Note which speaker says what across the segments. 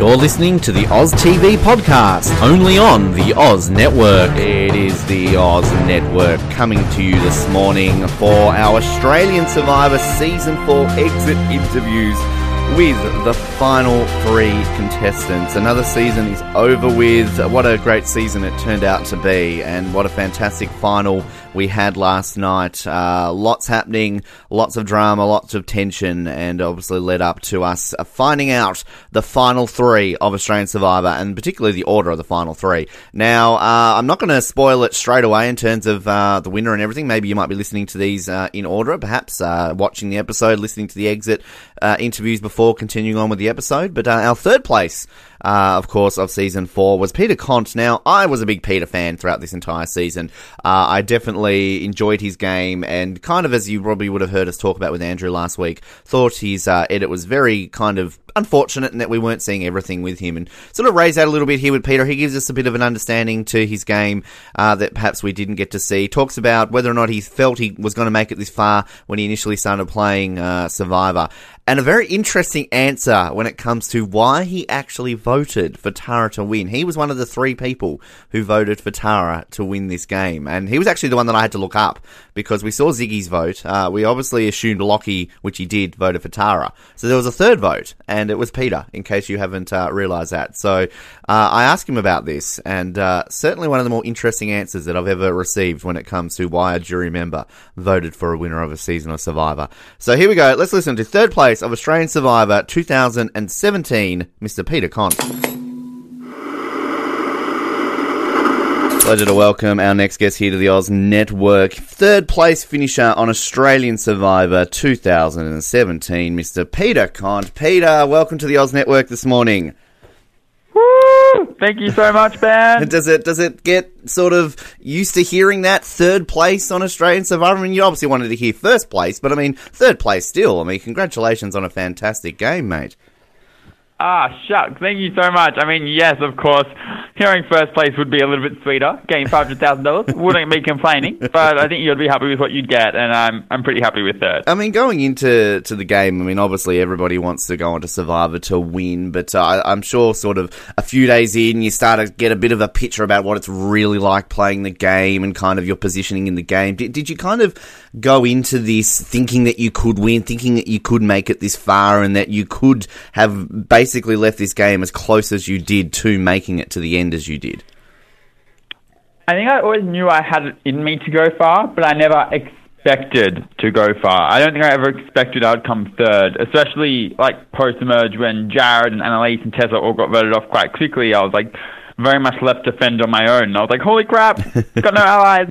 Speaker 1: You're listening to the Oz TV podcast, only on the Oz Network. It is the Oz Network coming to you this morning for our Australian Survivor Season 4 exit interviews with the final three contestants. Another season is over with. What a great season it turned out to be, and what a fantastic final we had last night. Uh, lots happening, lots of drama, lots of tension, and obviously led up to us finding out the final three of Australian Survivor, and particularly the order of the final three. Now, uh, I'm not going to spoil it straight away in terms of uh, the winner and everything. Maybe you might be listening to these uh, in order, perhaps uh, watching the episode, listening to the exit uh, interviews before continuing on with the episode. But our third place uh, of course, of season four was Peter Conte. Now, I was a big Peter fan throughout this entire season. Uh, I definitely enjoyed his game, and kind of as you probably would have heard us talk about with Andrew last week, thought his uh, edit was very kind of unfortunate in that we weren't seeing everything with him. And sort of raise that a little bit here with Peter. He gives us a bit of an understanding to his game uh, that perhaps we didn't get to see. Talks about whether or not he felt he was going to make it this far when he initially started playing uh, Survivor. And a very interesting answer when it comes to why he actually voted for Tara to win. He was one of the three people who voted for Tara to win this game. And he was actually the one that I had to look up because we saw Ziggy's vote. Uh, we obviously assumed Lockie, which he did, voted for Tara. So there was a third vote. And it was Peter, in case you haven't uh, realised that. So uh, I asked him about this, and uh, certainly one of the more interesting answers that I've ever received when it comes to why a jury member voted for a winner of a season of Survivor. So here we go. Let's listen to third place of Australian Survivor 2017, Mr. Peter Conte. Pleasure to welcome our next guest here to the Oz Network. Third place finisher on Australian Survivor 2017, Mr. Peter Conte. Peter, welcome to the Oz Network this morning.
Speaker 2: Thank you so much, Ben.
Speaker 1: Does it does it get sort of used to hearing that third place on Australian Survivor? I mean, you obviously wanted to hear first place, but I mean, third place still. I mean, congratulations on a fantastic game, mate.
Speaker 2: Ah, shucks. Thank you so much. I mean, yes, of course, hearing first place would be a little bit sweeter. Getting $500,000 wouldn't be complaining, but I think you'd be happy with what you'd get, and I'm, I'm pretty happy with that.
Speaker 1: I mean, going into to the game, I mean, obviously everybody wants to go on to Survivor to win, but uh, I'm sure sort of a few days in, you start to get a bit of a picture about what it's really like playing the game and kind of your positioning in the game. Did, did you kind of go into this thinking that you could win, thinking that you could make it this far, and that you could have basically left this game as close as you did to making it to the end as you did?
Speaker 2: I think I always knew I had it in me to go far, but I never expected to go far. I don't think I ever expected I would come third, especially like post emerge when Jared and Annalise and Tessa all got voted off quite quickly. I was like very much left to fend on my own. I was like, holy crap, got no allies.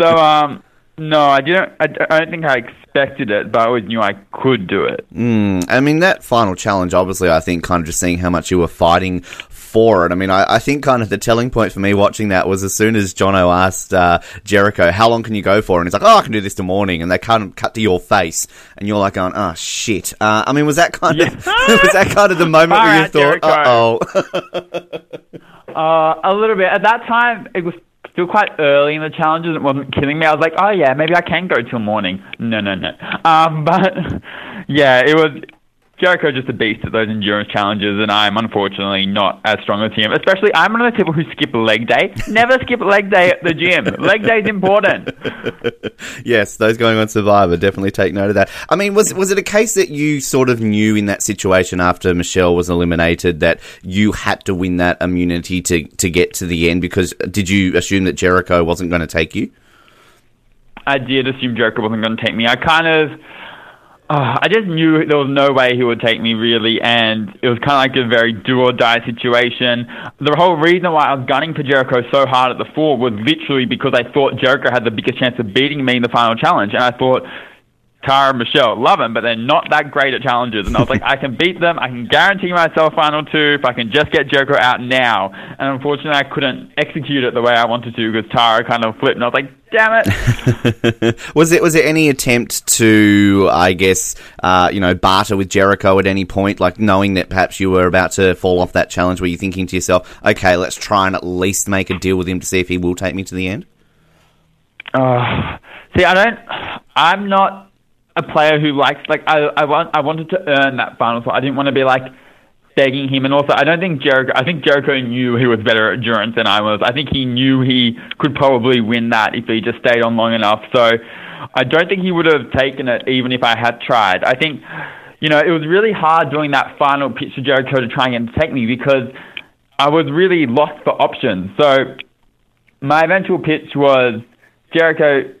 Speaker 2: so um, no, I didn't. I, I don't think I expected it, but I always knew I could do it.
Speaker 1: Mm, I mean, that final challenge, obviously, I think kind of just seeing how much you were fighting for it. I mean, I, I think kind of the telling point for me watching that was as soon as Jono asked uh, Jericho, "How long can you go for?" and he's like, "Oh, I can do this till morning," and they kind of cut to your face, and you're like, "Going, oh shit." Uh, I mean, was that kind of was that kind of the moment where you thought, "Uh
Speaker 2: oh"? uh, a little bit. At that time, it was still quite early in the challenges. It wasn't killing me. I was like, oh yeah, maybe I can go till morning. No, no, no. Um, but yeah, it was Jericho just a beast at those endurance challenges, and I'm unfortunately not as strong as him. Especially, I'm one of those people who skip leg day. Never skip leg day at the gym. leg day is important.
Speaker 1: yes, those going on Survivor definitely take note of that. I mean, was was it a case that you sort of knew in that situation after Michelle was eliminated that you had to win that immunity to to get to the end? Because did you assume that Jericho wasn't going to take you?
Speaker 2: I did assume Jericho wasn't going to take me. I kind of uh, I just knew there was no way he would take me really, and it was kind of like a very do or die situation. The whole reason why I was gunning for Jericho so hard at the four was literally because I thought Jericho had the biggest chance of beating me in the final challenge, and I thought Tara and Michelle love them, but they're not that great at challenges. And I was like, I can beat them. I can guarantee myself final two if I can just get Jericho out now. And unfortunately, I couldn't execute it the way I wanted to because Tara kind of flipped, and I was like, damn
Speaker 1: it. was it was there any attempt to, I guess, uh, you know, barter with Jericho at any point, like knowing that perhaps you were about to fall off that challenge? Were you thinking to yourself, okay, let's try and at least make a deal with him to see if he will take me to the end?
Speaker 2: Uh, see, I don't. I'm not a player who likes like I I want I wanted to earn that final spot. I didn't want to be like begging him, and also I don't think Jericho. I think Jericho knew he was better at endurance than I was. I think he knew he could probably win that if he just stayed on long enough. So I don't think he would have taken it even if I had tried. I think you know it was really hard doing that final pitch to Jericho to try and take me because I was really lost for options. So my eventual pitch was Jericho,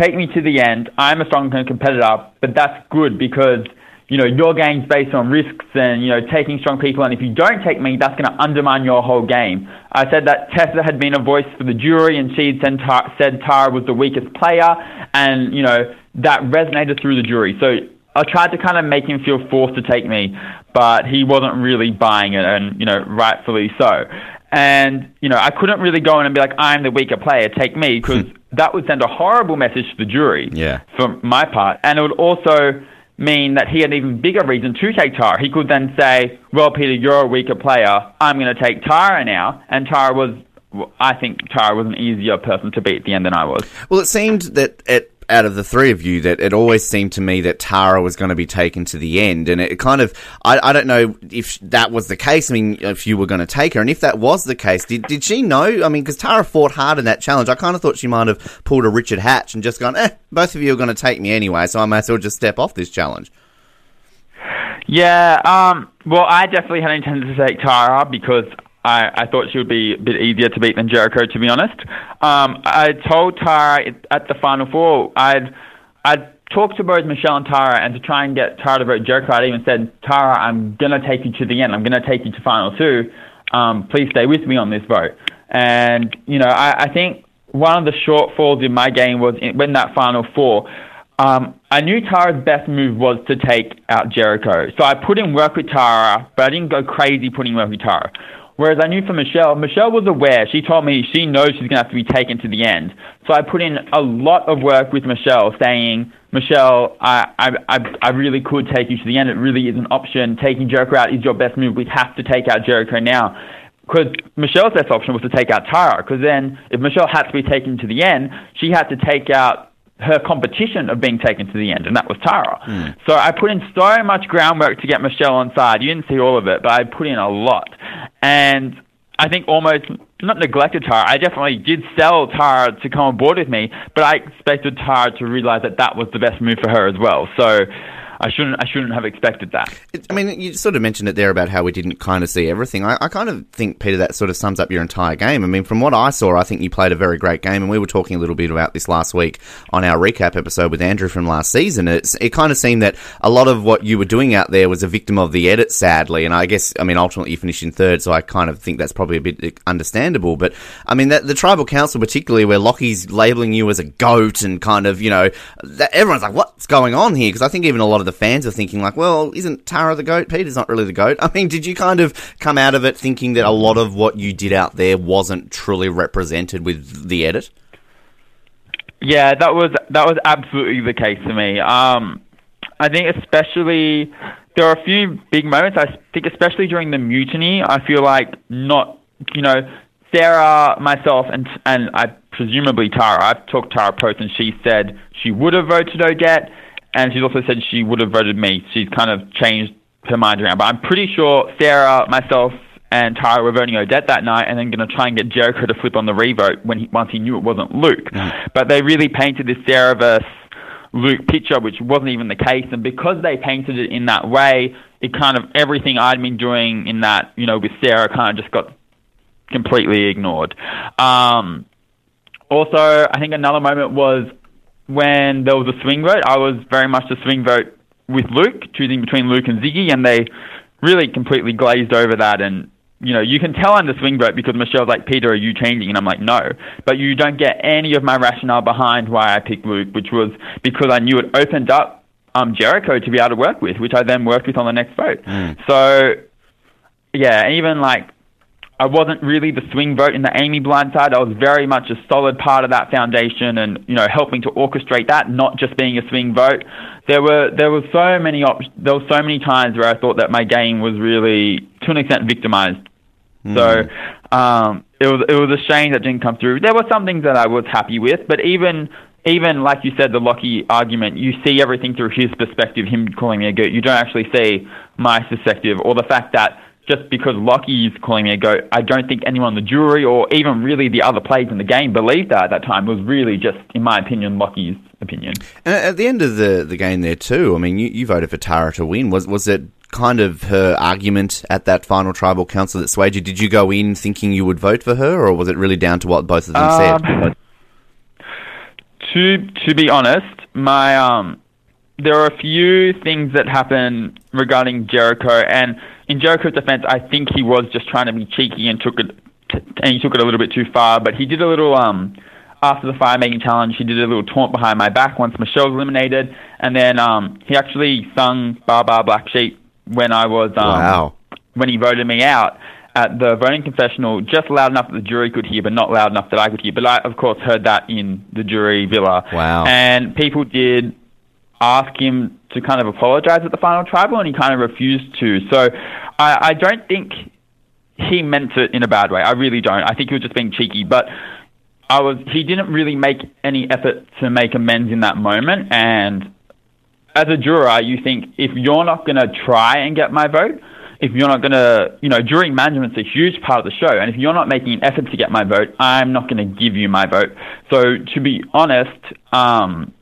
Speaker 2: take me to the end. I'm a strong competitor, but that's good because you know, your game's based on risks and, you know, taking strong people. And if you don't take me, that's going to undermine your whole game. I said that Tessa had been a voice for the jury and she'd said said Tara was the weakest player. And, you know, that resonated through the jury. So I tried to kind of make him feel forced to take me, but he wasn't really buying it and, you know, rightfully so. And, you know, I couldn't really go in and be like, I'm the weaker player, take me, because that would send a horrible message to the jury
Speaker 1: yeah.
Speaker 2: for my part. And it would also mean that he had an even bigger reason to take Tara. He could then say, well, Peter, you're a weaker player. I'm going to take Tara now. And Tara was, I think Tara was an easier person to beat at the end than I was.
Speaker 1: Well, it seemed that it out of the three of you that it always seemed to me that Tara was going to be taken to the end. And it kind of, I, I don't know if that was the case. I mean, if you were going to take her, and if that was the case, did, did she know? I mean, because Tara fought hard in that challenge. I kind of thought she might have pulled a Richard Hatch and just gone, eh, both of you are going to take me anyway, so I may as well just step off this challenge.
Speaker 2: Yeah, um, well, I definitely had intended to take Tara because I, I thought she would be a bit easier to beat than Jericho, to be honest. Um, I told Tara at the final four, I'd, I'd talked to both Michelle and Tara, and to try and get Tara to vote Jericho, I'd even said, Tara, I'm going to take you to the end. I'm going to take you to final two. Um, please stay with me on this vote. And, you know, I, I think one of the shortfalls in my game was in, when that final four, um, I knew Tara's best move was to take out Jericho. So I put in work with Tara, but I didn't go crazy putting work with Tara. Whereas I knew for Michelle, Michelle was aware. She told me she knows she's going to have to be taken to the end. So I put in a lot of work with Michelle, saying, Michelle, I, I, I really could take you to the end. It really is an option. Taking Jericho out is your best move. We have to take out Jericho now. Because Michelle's best option was to take out Tara. Because then, if Michelle had to be taken to the end, she had to take out her competition of being taken to the end, and that was Tara. Mm. So I put in so much groundwork to get Michelle on side. You didn't see all of it, but I put in a lot. And I think almost not neglected Tara. I definitely did sell Tara to come on board with me, but I expected Tara to realize that that was the best move for her as well. So I shouldn't I shouldn't have expected that.
Speaker 1: I mean, you sort of mentioned it there about how we didn't kind of see everything. I, I, kind of think Peter that sort of sums up your entire game. I mean, from what I saw, I think you played a very great game, and we were talking a little bit about this last week on our recap episode with Andrew from last season. It kind of seemed that a lot of what you were doing out there was a victim of the edit, sadly. And I guess, I mean, ultimately you finished in third, so I kind of think that's probably a bit understandable. But I mean, that, the tribal council, particularly where Lockie's labeling you as a goat and kind of, you know, that, everyone's like, what's going on here? Because I think even a lot of the fans are thinking like, well, isn't Tara the goat? Peter's not really the goat. I mean, did you kind of come out of it thinking that a lot of what you did out there wasn't truly represented with the edit?
Speaker 2: Yeah, that was that was absolutely the case for me. Um, I think especially there are a few big moments. I think especially during the mutiny, I feel like not you know Sarah, myself, and and I presumably Tara. I've talked to Tara post, and she said she would have voted Odette and she's also said she would have voted me. She's kind of changed her mind around. But I'm pretty sure Sarah, myself, and Tara were voting Odette that night, and then going to try and get Jericho to flip on the revote when he, once he knew it wasn't Luke. Mm. But they really painted this Sarah versus Luke picture, which wasn't even the case. And because they painted it in that way, it kind of everything I'd been doing in that, you know, with Sarah kind of just got completely ignored. Um, also, I think another moment was when there was a swing vote, I was very much the swing vote with Luke, choosing between Luke and Ziggy, and they really completely glazed over that. And you know, you can tell I'm the swing vote because Michelle's like, Peter, are you changing? And I'm like, no. But you don't get any of my rationale behind why I picked Luke, which was because I knew it opened up um, Jericho to be able to work with, which I then worked with on the next vote. Mm. So, yeah, even like I wasn't really the swing vote in the Amy blind side. I was very much a solid part of that foundation, and you know, helping to orchestrate that, not just being a swing vote. There were there were so many op- there were so many times where I thought that my game was really, to an extent, victimized. Mm. So um, it was it was a shame that didn't come through. There were some things that I was happy with, but even even like you said, the Lockie argument, you see everything through his perspective, him calling me a goat. You don't actually see my perspective or the fact that just because Lockie's calling me a goat, I don't think anyone on the jury or even really the other players in the game believed that at that time. It was really just, in my opinion, Lockie's opinion.
Speaker 1: And at the end of the, the game there too, I mean, you, you voted for Tara to win. Was was it kind of her argument at that final tribal council that swayed you? Did you go in thinking you would vote for her, or was it really down to what both of them um, said?
Speaker 2: To to be honest, my um, there are a few things that happen regarding Jericho and in Jericho's defense, I think he was just trying to be cheeky and took it, and he took it a little bit too far. But he did a little um after the fire making challenge, he did a little taunt behind my back once Michelle was eliminated, and then um he actually sung "Baa Baa Black Sheep" when I was um
Speaker 1: wow.
Speaker 2: when he voted me out at the voting confessional, just loud enough that the jury could hear, but not loud enough that I could hear. But I, of course, heard that in the jury villa.
Speaker 1: Wow!
Speaker 2: And people did ask him to kind of apologize at the final tribal, and he kind of refused to. So I, I don't think he meant it in a bad way. I really don't. I think he was just being cheeky, but I was. He didn't really make any effort to make amends in that moment. And as a juror, you think if you're not going to try and get my vote, if you're not going to, you know, jury management's a huge part of the show, and if you're not making an effort to get my vote, I'm not going to give you my vote. So to be honest, um,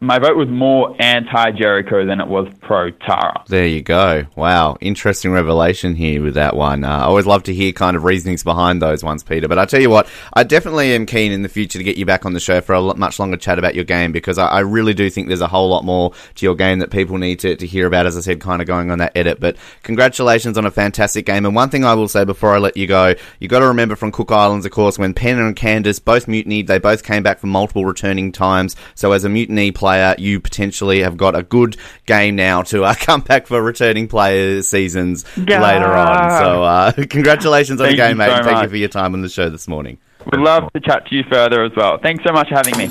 Speaker 2: my vote was more anti Jericho than it was pro Tara.
Speaker 1: There you go. Wow, interesting revelation here with that one. Uh, I always love to hear kind of reasonings behind those ones, Peter. But I tell you what, I definitely am keen in the future to get you back on the show for a much longer chat about your game because I, I really do think there's a whole lot more to your game that people need to, to hear about. As I said, kind of going on that edit. But congratulations on a fantastic game. And one thing I will say before I let you go, you got to remember from Cook Islands, of course, when Penn and Candice both mutinied, they both came back for multiple returning times. So as a mutiny player player, you potentially have got a good game now to uh, come back for returning player seasons yeah. later on. So, uh, congratulations on the game, mate. So thank you for your time on the show this morning.
Speaker 2: We'd love to chat to you further as well. Thanks so much for having me.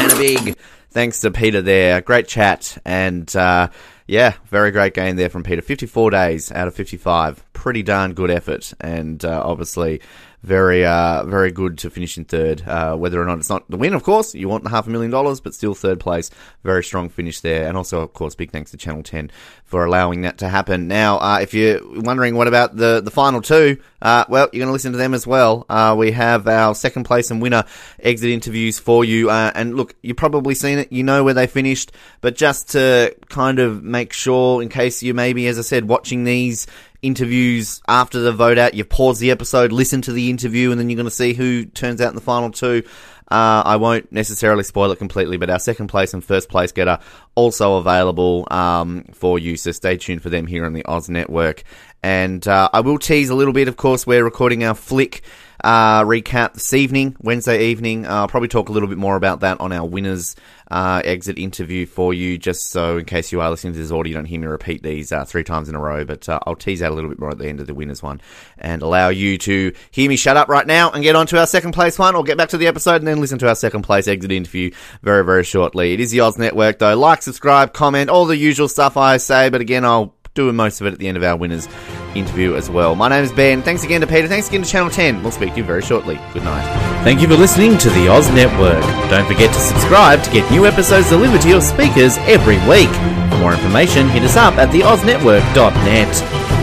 Speaker 1: And a big thanks to Peter there. Great chat. And, uh, yeah, very great game there from Peter. 54 days out of 55. Pretty darn good effort. And uh, obviously, very, uh, very good to finish in third. Uh, whether or not it's not the win, of course, you want half a million dollars, but still third place. Very strong finish there. And also, of course, big thanks to Channel 10 for allowing that to happen. Now, uh, if you're wondering what about the, the final two, uh, well, you're going to listen to them as well. Uh, we have our second place and winner exit interviews for you. Uh, and look, you've probably seen it. You know where they finished, but just to kind of make sure, in case you maybe, as I said, watching these, interviews after the vote out. You pause the episode, listen to the interview, and then you're going to see who turns out in the final two. Uh, I won't necessarily spoil it completely, but our second place and first place getter also available um, for you. So stay tuned for them here on the Oz Network. And uh, I will tease a little bit. Of course, we're recording our flick uh, recap this evening, Wednesday evening. Uh, I'll probably talk a little bit more about that on our winners uh, exit interview for you, just so in case you are listening to this audio, you don't hear me repeat these uh, three times in a row. But uh, I'll tease out a little bit more at the end of the winners one and allow you to hear me shut up right now and get on to our second place one, or get back to the episode and then listen to our second place exit interview very, very shortly. It is the Oz Network, though. Like, subscribe, comment, all the usual stuff I say, but again, I'll do most of it at the end of our winners interview as well. My name is Ben. Thanks again to Peter. Thanks again to Channel 10. We'll speak to you very shortly. Good night. Thank you for listening to the Oz Network. Don't forget to subscribe to get new episodes delivered to your speakers every week. For more information, hit us up at theoznetwork.net.